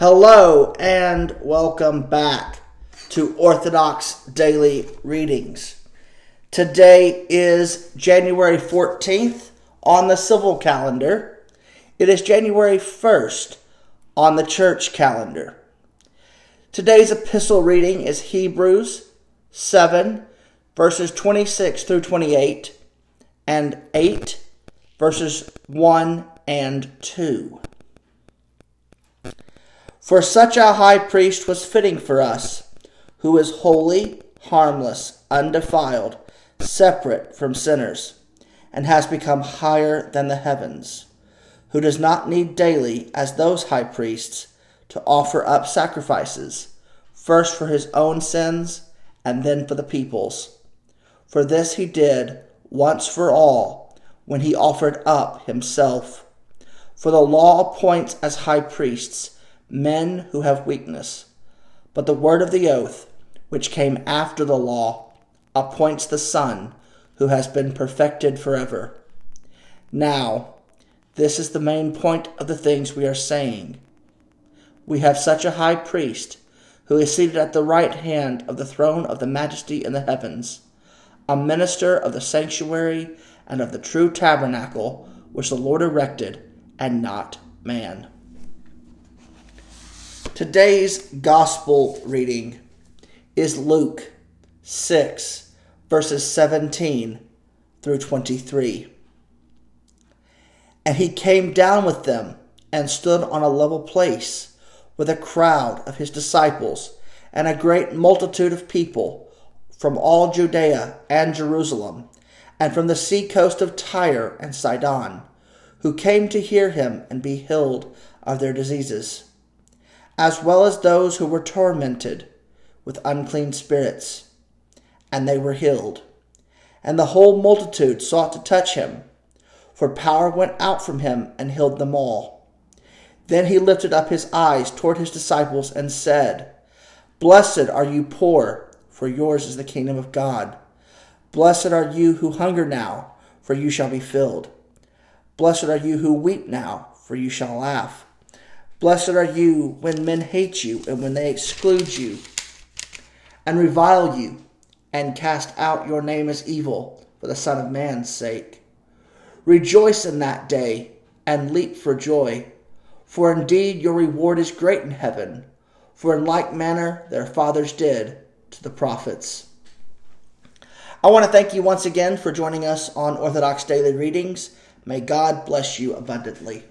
Hello and welcome back to Orthodox Daily Readings. Today is January 14th on the civil calendar. It is January 1st on the church calendar. Today's epistle reading is Hebrews 7, verses 26 through 28, and 8, verses 1 and 2. For such a high priest was fitting for us, who is holy, harmless, undefiled, separate from sinners, and has become higher than the heavens, who does not need daily, as those high priests, to offer up sacrifices, first for his own sins, and then for the people's. For this he did once for all, when he offered up himself. For the law appoints as high priests men who have weakness. But the word of the oath, which came after the law, appoints the Son, who has been perfected forever. Now, this is the main point of the things we are saying. We have such a high priest, who is seated at the right hand of the throne of the majesty in the heavens, a minister of the sanctuary and of the true tabernacle which the Lord erected, and not man. Today's gospel reading is Luke 6, verses 17 through 23. And he came down with them and stood on a level place with a crowd of his disciples and a great multitude of people from all Judea and Jerusalem and from the sea coast of Tyre and Sidon, who came to hear him and be healed of their diseases as well as those who were tormented with unclean spirits, and they were healed. And the whole multitude sought to touch him, for power went out from him and healed them all. Then he lifted up his eyes toward his disciples and said, Blessed are you poor, for yours is the kingdom of God. Blessed are you who hunger now, for you shall be filled. Blessed are you who weep now, for you shall laugh. Blessed are you when men hate you and when they exclude you and revile you and cast out your name as evil for the Son of Man's sake. Rejoice in that day and leap for joy, for indeed your reward is great in heaven, for in like manner their fathers did to the prophets. I want to thank you once again for joining us on Orthodox Daily Readings. May God bless you abundantly.